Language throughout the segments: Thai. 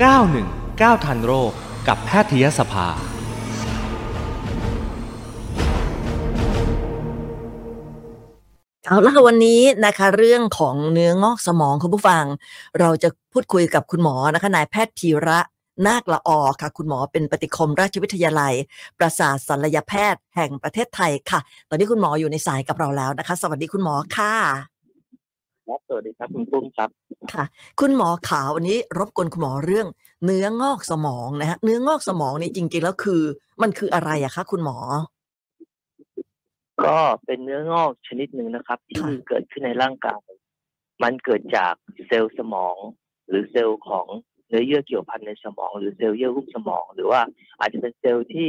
919 ทันโรคกับแพทยสภา เอาละวันนี้นะคะ เรื่องของเนื้องอกสมองคุณผู้ฟัง เราจะพูดคุยกับคุณหมอนะคะนายแพทย์ธีระนาคละออค่ะ คุณหมอเป็นปฏิคมราชวิทยาลัย ประสาทศัลยแพทย์แห่งประเทศไทยค่ะ ตอนนี้คุณหมออยู่ในสายกับเราแล้วนะคะ สวัสดีคุณหมอค่ะ ครับ สวัสดีครับคุณปุ้มครับ ค่ะ คุณหมอขาวันนี้รบกวนคุณหมอเรื่อง เนื้องอกสมองนะฮะ เนื้องอกสมองนี่จริงๆแล้วคือ มันคืออะไรอะคะคุณหมอ ก็เป็นเนื้องอกชนิดหนึ่งนะครับ ที่ค่ะเกิดขึ้นในร่างกาย มันเกิดจากเซลล์สมอง หรือเซลล์ของเนื้อเยื่อเกี่ยวพันในสมอง หรือเซลล์เยื่อหุ้มสมอง หรือว่าอาจจะเป็นเซลล์ที่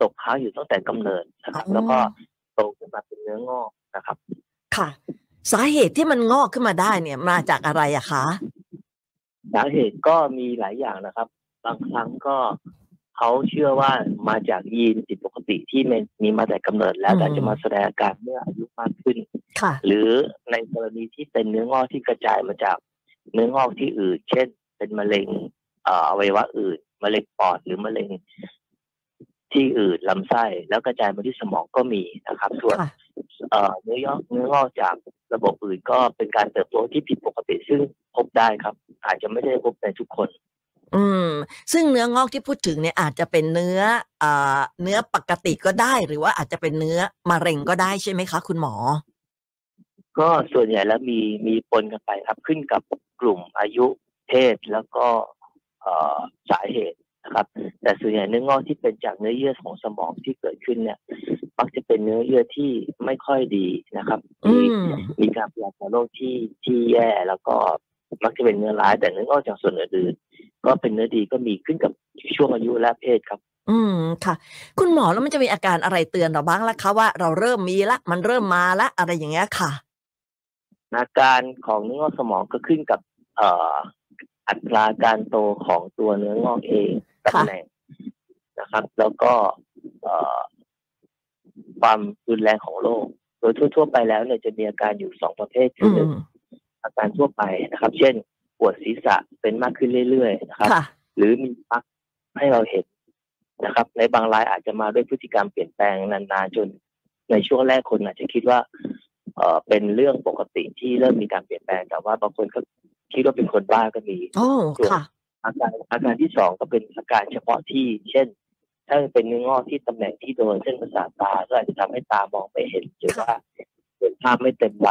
ตกค้างอยู่ตั้งแต่กำเนิดนะครับอ๋อแล้วก็โตขึ้นมาเป็นเนื้องอกนะครับ ค่ะ สาเหตุที่มันงอกขึ้นมาได้เนี่ยมาจากอะไรอะคะ สาเหตุก็มีหลายอย่างนะครับ บางครั้งก็เขาเชื่อว่ามาจากยีนผิดปกติที่มันมีมาแต่กำเนิดแล้วอืมแต่จะมาแสดงอาการเมื่ออายุมากขึ้นค่ะหรือในกรณีที่เป็นเนื้องอกที่กระจายมาจากเนื้องอกที่อื่น เช่น เป็นมะเร็งเอ่ออวัยวะอื่นมะเร็งปอดหรือมะเร็ง ที่อื่นลำไส้ แล้วกระจายมาที่สมองก็มีนะครับ ส่วนค่ะเอ่อเนื้อยอกเนื้องอกจากระบบอื่นก็เป็นการเติบโตที่ผิดปกติซึ่งพบได้ครับ อาจจะไม่ได้พบในทุกคน อืม ซึ่งเนื้องอกที่พูดถึงเนี่ยอาจจะเป็นเนื้ออ่าเนื้อปกติก็ได้ หรือว่าอาจจะเป็นเนื้อมะเร็งก็ได้ใช่ไหมคะ คุณหมอ ก็ส่วนใหญ่แล้วมีมีปนกันไปครับขึ้นกับกลุ่มอายุเพศแล้วก็เอ่อสาเหตุ นะครับ แต่ส่วนใหญ่เนื้องอกที่เป็นจากเนื้อเยื่อของสมองที่เกิดขึ้นเนี่ยมักจะเป็นเนื้อเยื่อที่ไม่ค่อยดีนะครับอืมีมมีการพยาธิโรคที่ที่แย่แล้วก็มักจะเป็นเนื้อร้ายแต่เนื้องอกจากส่วนอื่นๆก็เป็นเนื้อดีก็มีขึ้นกับช่วงอายุและเพศครับ อืมค่ะ คุณหมอแล้วมันจะมีอาการอะไรเตือนเราบ้างล่ะคะว่าเราเริ่มมีละ มันเริ่มมาละอะไรอย่างเงี้ยค่ะ อาการของเนื้องอกสมองก็ขึ้นกับ เอ่อ อัตราการโตของตัวเนื้องอกเองตำค่ะแหน่งนะครับ แล้วก็เอ่อความรุนแรงของโรคโดยทั่ว ๆ ไปแล้วเนี่ยจะมีอาการอยู่สองประเภทอืคือหนึ่งมอาการทั่วไปนะครับ เช่น ปวดศีรษะเป็นมากขึ้นเรื่อยๆนะครับค่ะหรือมีพักให้เราเห็นนะครับ ในบางรายอาจจะมาด้วยพฤติกรรมเปลี่ยนแปลงนานๆจนในช่วงแรกคนอาจจะคิดว่าเออเป็นเรื่องปกติที่เริ่มมีการเปลี่ยนแปลงแต่ว่าบางคนก็ คิดว่าเป็นคนบ้าก็มีโอ้ค่ะอาการอาการที่สองก็เป็นอาการเฉพาะที่ เช่น ถ้าเป็นเนื้องอกที่ตำแหน่งที่โดนเส้นประสาทตาก็อาจจะทำให้ตามองไม่เห็นหรือว่าเห็นภาพไม่เต็มใบ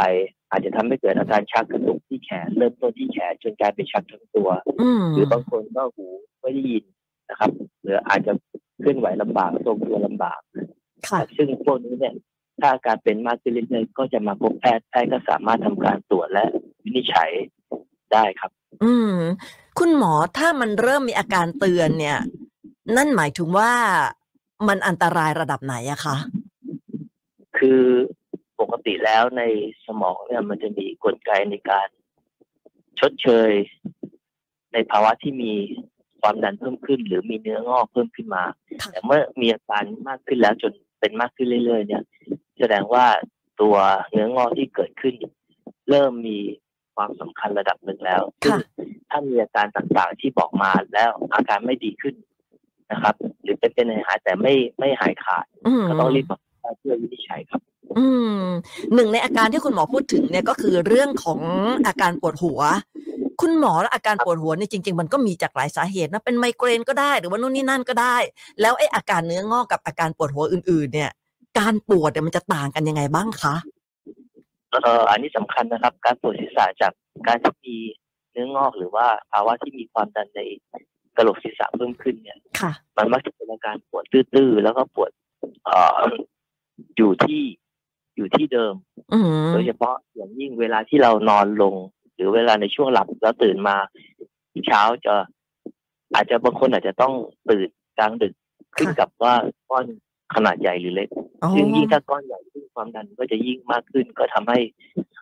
อาจจะทำให้เกิดอาการชักกระตุกที่แขนเริ่มต้นที่แขนจนกลายเป็นชักทั้งตัวอืมหรือบางคนก็หูไม่ได้ยินนะครับ หรืออาจจะเคลื่อนไหวลำบากทรงตัวลำบากค่ะซึ่งพวกนี้เนี่ยถ้าอาการเป็นมากขึ้นเรื่อยๆก็จะมาพบแพทย์แพทย์ก็สามารถทำการตรวจและวินิจฉัย ได้ครับ อืม คุณหมอถ้ามันเริ่มมีอาการเตือนเนี่ย นั่นหมายถึงว่ามันอันตรายระดับไหนอะคะคือปกติแล้วในสมองเนี่ย มันจะมีกลไกในการชดเชย ในภาวะที่มีความดันเพิ่มขึ้น หรือมีเนื้องอกเพิ่มขึ้นมาค่ะแต่เมื่อมีอาการมากขึ้นแล้วจนเป็นมากขึ้นเรื่อย ๆ เนี่ย แสดงว่าตัวเนื้องอกที่เกิดขึ้น เริ่มมี ความสำคัญระดับหนึ่งแล้วซึ่งค่ะถ้ามีอาการต่างๆที่บอกมาแล้วอาการไม่ดีขึ้นนะครับ หรือเป็นเป็นหายๆแต่ไม่ไม่หายขาดอืมก็ต้องรีบมาพบแพทย์เพื่อวินิจฉัยครับ อืมหนึ่งในอาการที่คุณหมอพูดถึงเนี่ยก็คือเรื่องของอาการปวดหัว คุณหมอแล้วอาการปวดหัวเนี่ยจริง ๆ มันก็มีจากหลายสาเหตุนะเป็นไมเกรนก็ได้หรือว่านู่นนี่นั่นก็ได้ แล้วไอ้อาการเนื้องอกกับอาการปวดหัวอื่น ๆ เนี่ย การปวดเนี่ยมันจะต่างกันยังไงบ้างคะ เอ่ออันนี้สำคัญนะครับ การปวดศีรษะจากการที่มีเนื้องอกหรือว่าภาวะที่มีความดันในกระโหลกศีรษะเพิ่มขึ้นเนี่ยค่ะมันมักจะเป็นอาการปวดตื้อๆแล้วก็ปวดเอ่ออยู่ที่อยู่ที่เดิมอืมโดยเฉพาะอย่างยิ่งเวลาที่เรานอนลง หรือเวลาในช่วงหลับแล้วตื่นมาเช้าจะอาจจะบางคนอาจจะต้องตื่นกลางดึกขึ้นกับว่าก้อน ขนาดใหญ่หรือเล็กอ๋อซึ่งยิ่งถ้าก้อนใหญ่ขึ้นความดันก็จะยิ่งมากขึ้น ก็ทำให้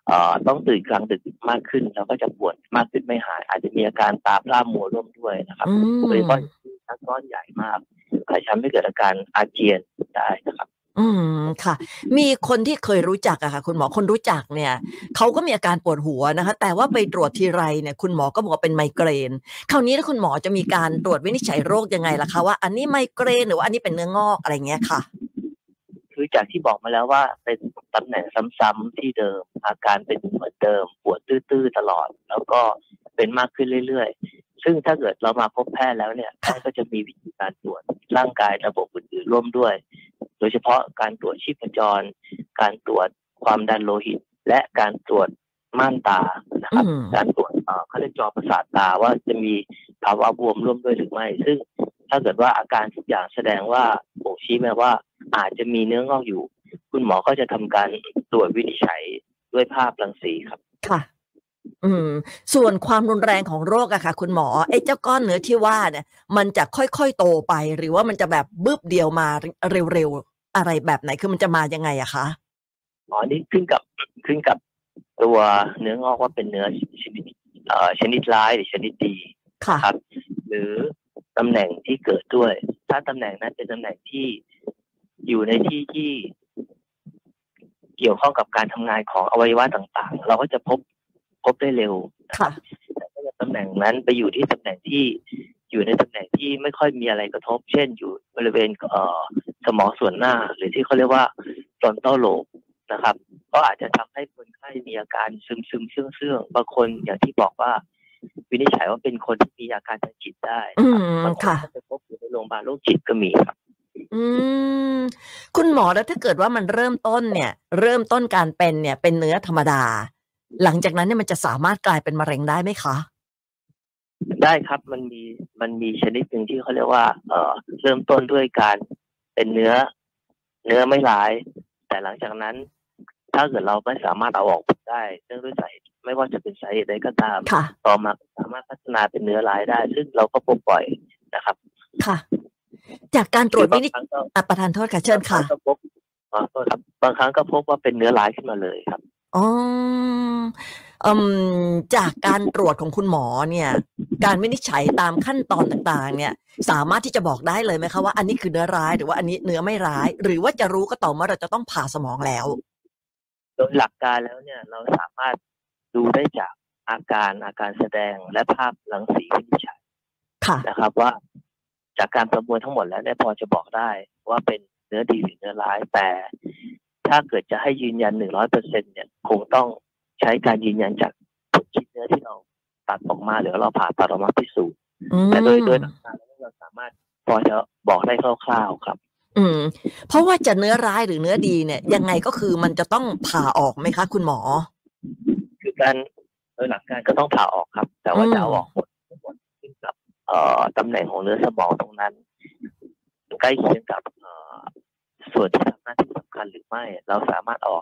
เอ่อต้องตื่นกลางดึกมากขึ้น แล้วก็จะปวดมากขึ้นไม่หาย อาจจะมีอาการตาพร่ามัวร่วมด้วยนะครับอืมโดยเฉพาะถ้าก้อนใหญ่มากอาจจะทำให้เกิดอาการอาเจียนได้นะครับ อืมค่ะ มีคนที่เคยรู้จักอะค่ะ คุณหมอคนรู้จักเนี่ยเขาก็มีอาการปวดหัวนะคะ แต่ว่าไปตรวจทีไรเนี่ยคุณหมอก็บอกว่าเป็นไมเกรน คราวนี้ถ้าคุณหมอจะมีการตรวจวินิจฉัยโรคยังไงล่ะคะว่าอันนี้ไมเกรนหรือว่าอันนี้เป็นเนื้องอกอะไรเงี้ยค่ะ คือจากที่บอกมาแล้วว่าเป็นตำแหน่งซ้ำๆที่เดิม อาการเป็นเหมือนเดิม ปวดตื้อๆตลอด แล้วก็เป็นมากขึ้นเรื่อยๆ ซึ่งถ้าเกิดเรามาพบแพทย์แล้วเนี่ยแพทย์ก็จะมีวิธีการตรวจร่างกายระบบอื่นๆร่วมด้วย โดยเฉพาะการตรวจชีพจร การตรวจความดันโลหิต และการตรวจม่านตานะครับอืมการตรวจเอ่อเขาเรียกจอประสาทตาว่าจะมีภาวะบวมร่วมด้วยหรือไม่ ซึ่งถ้าเกิดว่าอาการทุกอย่างแสดงว่าบ่งชี้แม้ว่าอาจจะมีเนื้องอกอยู่ คุณหมอก็จะทำการตรวจวินิจฉัยด้วยภาพรังสีครับ ค่ะ อืมส่วนความรุนแรงของโรคอะค่ะ คุณหมอไอ้เจ้าก้อนเนื้อที่ว่าเนี่ย มันจะค่อยๆโตไป หรือว่ามันจะแบบบึบเดียวมาเร็วๆอะไรแบบไหนคือมันจะมายังไงอะคะอ๋อนี่ขึ้นกับขึ้นกับตัวเนื้องอกว่าเป็นเนื้อชนิดเอ่อชนิดร้ายหรือชนิดดีค่ะครับ หรือตำแหน่งที่เกิดด้วย ถ้าตำแหน่งนั้นเป็นตำแหน่งที่อยู่ในที่ที่เกี่ยวข้องกับการทำงานของอวัยวะต่างๆ เราก็จะพบ พบได้เร็วค่ะแต่ถ้าเกิดตำแหน่งนั้นไปอยู่ที่ตำแหน่งที่อยู่ในตำแหน่งที่ไม่ค่อยมีอะไรกระทบ เช่น อยู่บริเวณเอ่อสมองส่วนหน้า หรือที่เขาเรียกว่าฟรอนตัลโลบนะครับ ก็อาจจะทำให้คนไข้มีอาการซึมซึมๆเชื่องเชื่องๆบางคนอย่างที่บอกว่า วินิจฉัยว่าเป็นคนที่มีอาการทางจิตได้อืมบางคนค่ะก็ไปพบอยู่ในโรงพยาบาลโรคจิตก็มีครับอืมคุณหมอแล้วถ้าเกิดว่ามันเริ่มต้นเนี่ย เริ่มต้นการเป็นเนี่ยเป็นเนื้อธรรมดา หลังจากนั้นเนี่ยมันจะสามารถกลายเป็นมะเร็งได้ไหมคะ ได้ครับมันมีมันมีชนิดหนึ่งที่เขาเรียกว่า เอ่อ เริ่มต้นด้วยการเป็นเนื้อ เนื้อไม่ร้าย แต่หลังจากนั้น ถ้าเกิดเราไม่สามารถเอาออกได้เนื่องด้วยสาเหตุไม่ว่าจะเป็นสาเหตุใดก็ตามค่ะต่อมาสามารถพัฒนาเป็นเนื้อร้ายได้ ซึ่งเราก็พบบ่อยนะครับ ค่ะ จากการตรวจวินิจบางครั้งก็อะประธานโทษค่ะเชิญค่ะบางรั้งก็พบอ๋อโทษครับบางครั้งก็พบว่าเป็นเนื้อร้ายขึ้นมาเลยครับ อ๋ออืมจากการตรวจของคุณหมอเนี่ย การวินิจฉัยตามขั้นตอนต่างๆ เนี่ย สามารถที่จะบอกได้เลยไหมคะว่าอันนี้คือเนื้อร้ายหรือว่าอันนี้เนื้อไม่ร้าย หรือว่าจะรู้ก็ต่อเมื่อเราจะต้องผ่าสมองแล้ว โดยหลักการแล้วเนี่ย เราสามารถดูได้จากอาการอาการแสดงและภาพรังสีวินิจฉัยค่ะนะครับว่า จากการประมวลทั้งหมดแล้วเนี่ยพอจะบอกได้ว่าเป็นเนื้อดีหรือเนื้อร้ายแต่ ถ้าเกิดจะให้ยืนยันหนึ่งร้อยเปอร์เซ็นเนี่ยคงต้องใช้การยืนยันจากผลชิ้นเนื้อที่เราตัดออกมาหรือเราผ่าตัดออกมาพิสูจน์อืมแต่โดยโดยหลักการแล้วเราสามารถพอจะบอกได้คร่าวๆครับ อืม เพราะว่าจะเนื้อร้ายหรือเนื้อดีเนี่ย ยังไงก็คือมันจะต้องผ่าออกไหมคะ คุณหมอ คือการโดยหลักการก็ต้องผ่าออกครับ แต่ว่าอืมจะเอาออกหมดทั้งหมดขึ้นกับเอ่อตำแหน่งของเนื้อสมองตรงนั้น ใกล้เคียงกับเอ่อส่วนที่ท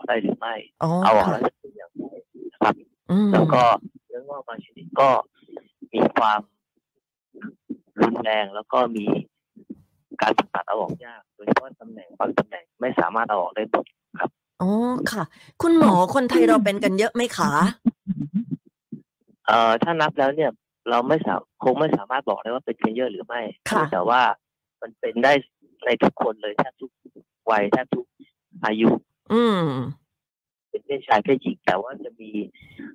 ได้หรือไม่อ๋อเอาออกค่ะแล้วจะเป็นอย่างไรนะครับอืมแล้วก็เนื้องอกบางชนิดก็มีความรุนแรงแล้วก็มีการผ่าตัดเอาออกยากโดยเฉพาะตำแหน่งบางตำแหน่งไม่สามารถเอาออกได้หมดอ๋อค่ะ คุณหมอคนไทยเราเป็นกันเยอะไหมคะเอ่อถ้านับแล้วเนี่ย เราไม่สามคงไม่สามารถบอกได้ว่าเป็นกันเยอะหรือไม่ค่ะแต่ว่ามันเป็นได้ในทุกคนเลยแทบทุกวัยแทบทุกอายุ อืมเป็นเพศชายเพศหญิงแต่ว่าจะมี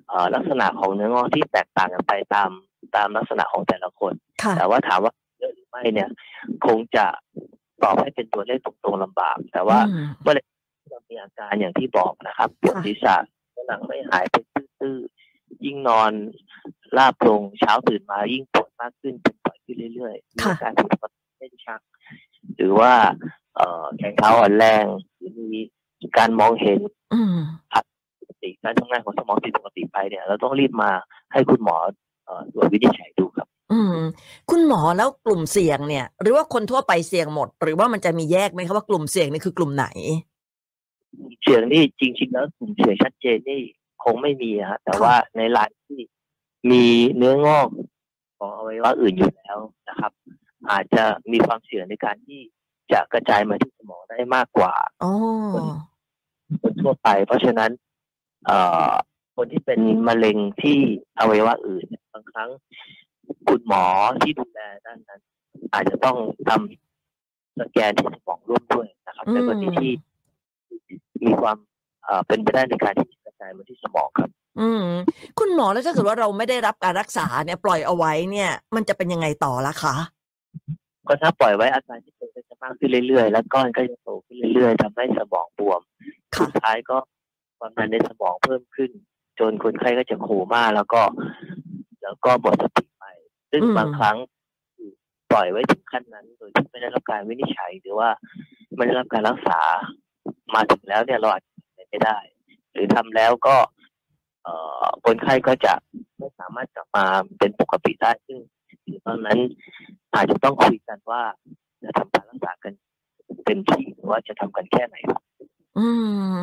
เอ่อลักษณะของเนื้องอกที่แตกต่างกันไปตามตามลักษณะของแต่ละคนค่ะแต่ว่าถามว่าเยอะหรือไม่เนี่ย คงจะตอบให้เป็นตัวเลขตรงๆลำบาก แต่ว่าอืมเรามีอาการอย่างที่บอกนะครับปวดค่ะศีรษะหลังไม่หายเป็นตื้อๆยิ่งนอนลาบลงเช้าตื่นมายิ่งปวดมากขึ้นเป็นบ่อยขึ้นเรื่อยๆมีอาการผิดปกติเช่นชัก หรือว่า เอ่อแขนเท้าอ่อนแรงหรือมี การมองเห็นอืมปกติการทำงานของสมองผิดปกติไปเนี่ย เราต้องรีบมาให้คุณหมอเอ่อตรวจวินิจฉัยดูครับ อืม คุณหมอแล้วกลุ่มเสี่ยงเนี่ย หรือว่าคนทั่วไปเสี่ยงหมด หรือว่ามันจะมีแยกไหมคะว่ากลุ่มเสี่ยงนี่คือกลุ่มไหนเสียงนี่จริงๆแล้วกลุ่มเสียงชัดเจนนี่คงไม่มีอะฮะแต่ว่าในรายที่มีเนื้องอกของอวัยวะอื่นอยู่แล้วนะครับ อาจจะมีความเสี่ยงในการที่จะกระจายมาที่สมองได้มากกว่าอ๋อ คนทั่วไป เพราะฉะนั้น เอ่อคนที่เป็นมะเร็งที่อวัยวะอื่นเนี่ยบางครั้ง คุณหมอที่ดูแลด้านนั้น อาจจะต้องทำสแกนที่สมองร่วมด้วยนะครับอืมในกรณีที่มีความเอ่อเป็นไปได้ในการที่จะกระจายมาที่สมองครับ อืม คุณหมอแล้วถ้าเกิดว่าเราไม่ได้รับการรักษาเนี่ย ปล่อยเอาไว้เนี่ย มันจะเป็นยังไงต่อละคะ ก็ถ้าปล่อยไว้อาการที่เป็นก็จะมากขึ้นเรื่อยๆ แล้วก้อนก็จะโตขึ้นเรื่อยๆทำให้สมองบวมค่ะสุดท้ายก็ความดันในสมองเพิ่มขึ้น จนคนไข้ก็จะโคม่าแล้วก็ แล้วก็หมดสติไป ซึ่งอืมบางครั้งปล่อยไว้ถึงขั้นนั้น โดยที่ไม่ได้รับการวินิจฉัยหรือว่าไม่ได้รับการรักษามาถึงแล้วเนี่ยเราอาจจะทำอะไรไม่ได้ หรือทำแล้วก็ เอ่อคนไข้ก็จะไม่สามารถกลับมาเป็นปกติได้ซึ่งถึงตอนนั้น อาจจะต้องคุยกันว่า จะทำการรักษากันเต็มที่หรือว่าจะทำกันแค่ไหนครับอืม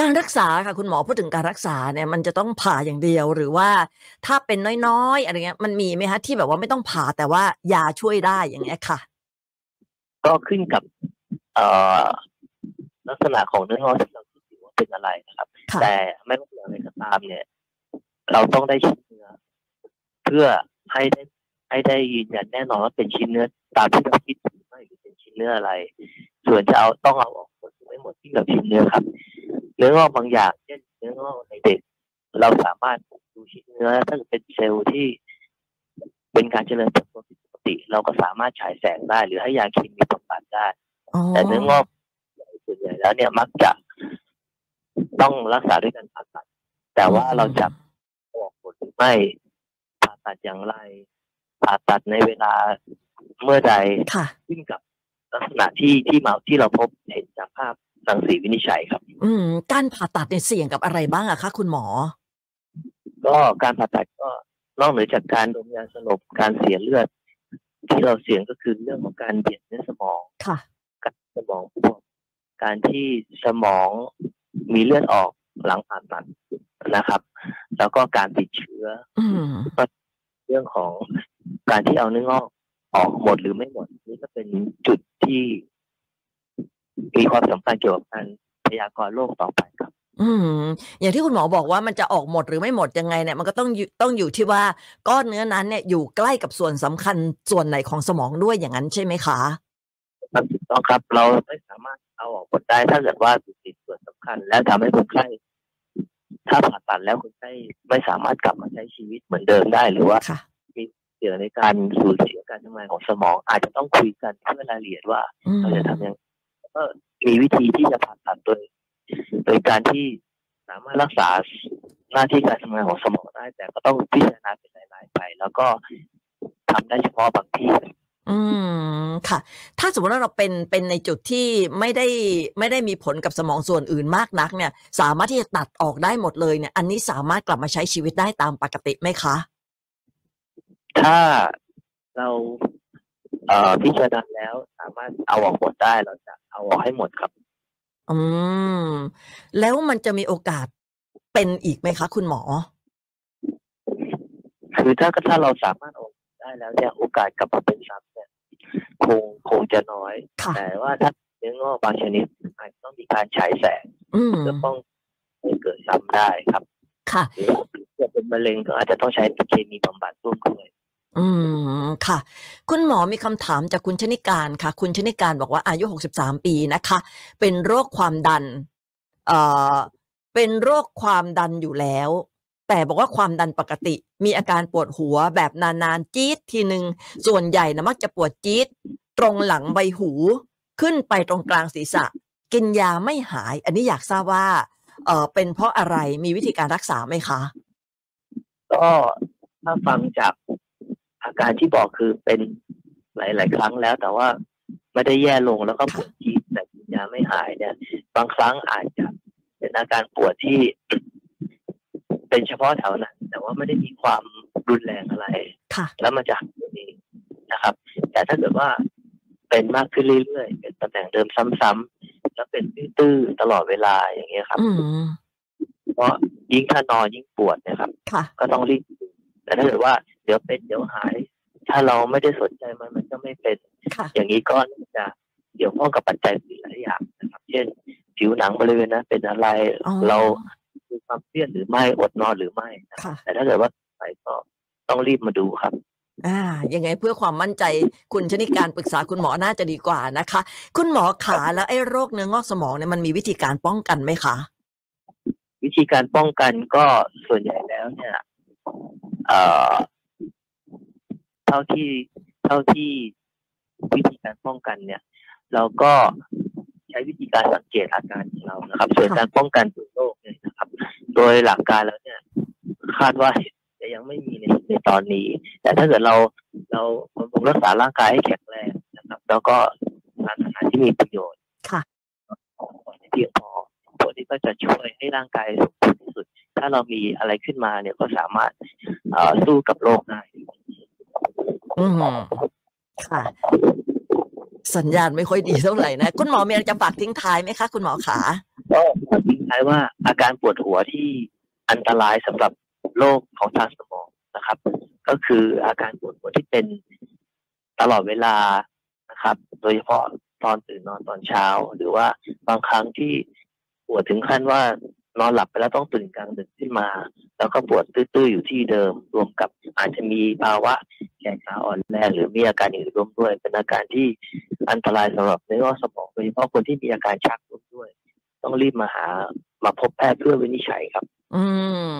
การรักษาค่ะคุณหมอพูดถึงการรักษาเนี่ย มันจะต้องผ่าอย่างเดียวหรือว่าถ้าเป็นน้อยๆอะไรเงี้ย มันมีไหมคะที่แบบว่าไม่ต้องผ่าแต่ว่ายาช่วยได้อย่างเงี้ยค่ะ ก็ขึ้นกับเอ่อลักษณะของเนื้องอกที่เราคิดว่าเป็นอะไรนะครับค่ะแต่ไม่ว่าอย่างไรก็ตามเนี่ย เราต้องได้ชิ้นเนื้อเพื่อให้ได้ ให้ได้ยืนยันแน่นอนว่าเป็นชิ้นเนื้อตามที่เราคิดหรือไม่หรือเป็นชิ้นเนื้ออะไร ส่วนจะเอาต้องเอาออกหมดหรือไม่หมดที่กับชิ้นเนื้อครับ เนื้องอกบางอย่างเช่นเนื้องอกในเด็ก เราสามารถดูชิ้นเนื้อถ้าเป็นเซลล์ที่ เป็นการเจริญเติบโตผิดปกติ เราก็สามารถฉายแสงได้ หรือให้ยาเคมีบำบัดได้ แต่เนื้องอกส่วนใหญ่แล้วเนี่ยมักจะต้องรักษาด้วยการผ่าตัด แต่ว่าเราจะออกผลหรือไม่ผ่าตัดอย่างไร ผ่าตัดในเวลาเมื่อใดค่ะขึ้นกับลักษณะที่ที่มาที่เราพบเห็นจากภาพรังสีวินิจฉัยครับ อืม การผ่าตัดเนี่ยเสี่ยงกับอะไรบ้างอะคะคุณหมอ ก็การผ่าตัดก็นอกเหนือจากการดมยาสลบการเสียเลือด ที่เราเสี่ยงก็คือเรื่องของการเบียดเนื้อสมองค่ะการสมองบวมการที่สมองมีเลือดออกหลังผ่าตัดนะครับ แล้วก็การติดเชื้ออืมเรื่องของ การที่เอาเนื้องอกออกหมดหรือไม่หมดนี่ก็เป็นจุดที่มีความสำคัญเกี่ยวกับการพยากรณ์โรคต่อไปครับ อืมอย่างที่คุณหมอบอกว่ามันจะออกหมดหรือไม่หมดยังไงเนี่ย มันก็ต้องอยู่ต้องอยู่ที่ว่าก้อนเนื้อนั้นเนี่ยอยู่ใกล้กับส่วนสำคัญส่วนไหนของสมองด้วยอย่างนั้นใช่ไหมคะครับถูกต้องครับ เราไม่สามารถเอาออกหมดได้ถ้าเกิดว่าติดส่วนสำคัญ และทำให้คนไข้ถ้าผ่าตัดแล้วคนไข้ไม่สามารถกลับมาใช้ชีวิตเหมือนเดิมได้หรือว่าค่ะ เสี่ยงในการสูญเสียการทำงานของสมอง อาจจะต้องคุยกันเพื่อรายละเอียดว่าอืมเราจะทำยังไงแล้วก็มีวิธีที่จะผ่าตัดโดยโดยการที่สามารถรักษาหน้าที่การทำงานของสมองได้ แต่ก็ต้องพิจารณาเป็นรายๆไป แล้วก็ทำได้เฉพาะบางที่อืมค่ะ ถ้าสมมติว่าเราเป็นเป็นในจุดที่ไม่ได้ไม่ได้มีผลกับสมองส่วนอื่นมากนักเนี่ย สามารถที่จะตัดออกได้หมดเลยเนี่ย อันนี้สามารถกลับมาใช้ชีวิตได้ตามปกติไหมคะ ถ้าเราเอ่อพิจารณาแล้วสามารถเอาออกหมดได้เราจะเอาออกให้หมดครับ อืม แล้วมันจะมีโอกาสเป็นอีกไหมคะ คุณหมอ คือถ้าถ้าเราสามารถเอาออกได้แล้วเนี่ยโอกาสกลับมาเป็นซ้ำเนี่ยคงคงจะน้อยค่ะแต่ว่าถ้าเนื้องอกบางชนิดอาจจะต้องมีการฉายแสงอืมเพื่อป้องไม่เกิดซ้ำได้ครับค่ะหรือว่าถ้าเป็นมะเร็งก็อาจจะต้องใช้เคมีบำบัดร่วมด้วย อืม ค่ะ คุณหมอมีคำถามจากคุณชนิการค่ะ คุณชนิการบอกว่าอายุ 63 ปีนะคะ เป็นโรคความดัน เอ่อ เป็นโรคความดันอยู่แล้ว แต่บอกว่าความดันปกติ มีอาการปวดหัวแบบนานๆ จี๊ดทีหนึ่งส่วนใหญ่นะมักจะปวดจี๊ดตรงหลังใบหู ขึ้นไปตรงกลางศีรษะ กินยาไม่หาย อันนี้อยากทราบว่า เออเป็นเพราะอะไรมีวิธีการรักษาไหมคะ ก็ถ้าฟังจาก การที่บอกคือเป็นหลาย ๆ ครั้งแล้ว แต่ว่าไม่ได้แย่ลงแล้วก็ปวดจี๊ดแต่กินยาไม่หายเนี่ย บางครั้งอาจจะเป็นอาการปวดที่เป็นเฉพาะแถวนั้นแต่ว่าไม่ได้มีความรุนแรงอะไรค่ะแล้วมันจะหายเองนะครับ แต่ถ้าเกิดว่าเป็นมากขึ้นเรื่อยๆเป็นตำแหน่งเดิมซ้ำๆแล้วเป็นตื้อๆตลอดเวลาอย่างเงี้ยครับอืมเพราะยิ่งถ้านอนยิ่งปวดนะครับค่ะก็ต้องรีบดูแต่ถ้าเกิดว่าเดี๋ยวเป็นเดี๋ยวหาย ถ้าเราไม่ได้สนใจมันมันก็ไม่เป็นค่ะอย่างนี้ก็น่าจะเกี่ยวข้องกับปัจจัยอื่นหลายอย่างนะครับเช่น ผิวหนังบริเวณนั้นเป็นอะไรอ๋อเรามีความเครียดหรือไม่อดนอนหรือไม่นะครับค่ะแต่ถ้าเกิดว่าไปก็ต้องรีบมาดูครับอ่ายังไงเพื่อความมั่นใจคุณชนิการปรึกษาคุณหมอน่าจะดีกว่านะคะ คุณหมอขาแล้วไอ้โรคเนื้องอกสมองเนี่ยมันมีวิธีการป้องกันไหมคะวิธีการป้องกันก็ส่วนใหญ่แล้วเนี่ยเอ่อ เท่าที่เท่าที่วิธีการป้องกันเนี่ย เราก็ใช้วิธีการสังเกตอาการของเรานะครับ ส่วนค่ะการป้องกันตัวโรคเนี่ยนะครับ โดยหลักการแล้วเนี่ย คาดว่าจะยังไม่มีในในตอนนี้ แต่ถ้าเกิดเราเราบำรุงรักษาร่างกายให้แข็งแรงนะครับ แล้วก็ทานอาหารที่มีประโยชน์ค่ะของให้เพียงพอตัวนี้ก็จะช่วยให้ร่างกายสมบูรณ์ที่สุด ถ้าเรามีอะไรขึ้นมาเนี่ยก็สามารถเอ่อสู้กับโรคได้ อืมค่ะ สัญญาณไม่ค่อยดีเท่าไหร่นะ คุณหมอมีอะไรจะฝากทิ้งท้ายไหมคะ คุณหมอขาก็ขอทิ้งท้ายว่าอาการปวดหัวที่อันตรายสำหรับโรคของทางสมองนะครับ ก็คืออาการปวดหัวที่เป็นตลอดเวลานะครับ โดยเฉพาะตอนตื่นนอนตอนเช้า หรือว่าบางครั้งที่ปวดถึงขั้นว่า นอนหลับไปแล้วต้องตื่นกลางดึกขึ้นมา แล้วก็ปวดตื้อๆอยู่ที่เดิม รวมกับอาจจะมีภาวะแขนขาอ่อนแรงหรือมีอาการอื่นร่วมด้วย เป็นอาการที่อันตรายสำหรับเนื้อสมองโดยเฉพาะคนที่มีอาการชักร่วมด้วย ต้องรีบมาหามาพบแพทย์เพื่อวินิจฉัยครับ อื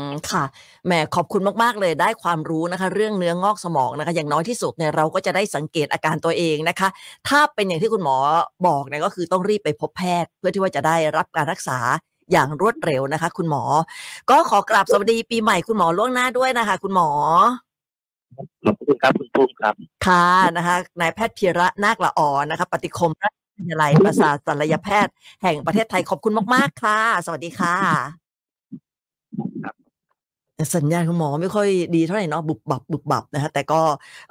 มค่ะแหมขอบคุณมากๆเลยได้ความรู้นะคะ เรื่องเนื้องอกสมองนะคะ อย่างน้อยที่สุดเนี่ยเราก็จะได้สังเกตอาการตัวเองนะคะ ถ้าเป็นอย่างที่คุณหมอบอกเนี่ยก็คือต้องรีบไปพบแพทย์ เพื่อที่ว่าจะได้รับการรักษา อย่างรวดเร็วนะคะ คุณหมอ ก็ขอกราบสวัสดีปีใหม่คุณหมอล่วงหน้าด้วยนะคะ คุณหมอขอบคุณครับคุณปุ้มครับ ค่ะนะคะนายแพทย์พีระนาคละออนะคะ ปฏิคมราชวิทยาลัยประสาทศัลยแพทย์แห่งประเทศไทยขอบคุณมาก ๆ ค่ะ สวัสดีค่ะครับ สัญญาณคุณหมอไม่ค่อยดีเท่าไหร่เนาะบุบบับบุบบับนะคะแต่ก็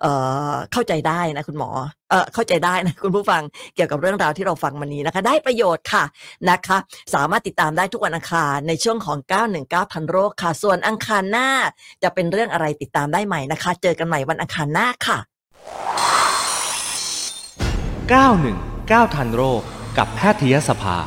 เอ่อเข้าใจได้นะคุณหมอเอ่อเข้าใจได้นะคุณผู้ฟังเกี่ยวกับเรื่องราวที่เราฟังวันนี้นะคะ ได้ประโยชน์ค่ะนะคะ สามารถติดตามได้ทุกวันอังคารในช่วงของ 919ทันโรคค่ะ ส่วนอังคารหน้าจะเป็นเรื่องอะไรติดตามได้ใหม่นะคะ เจอกันใหม่วันอังคารหน้าค่ะ 919ทันโรคกับแพทยสภา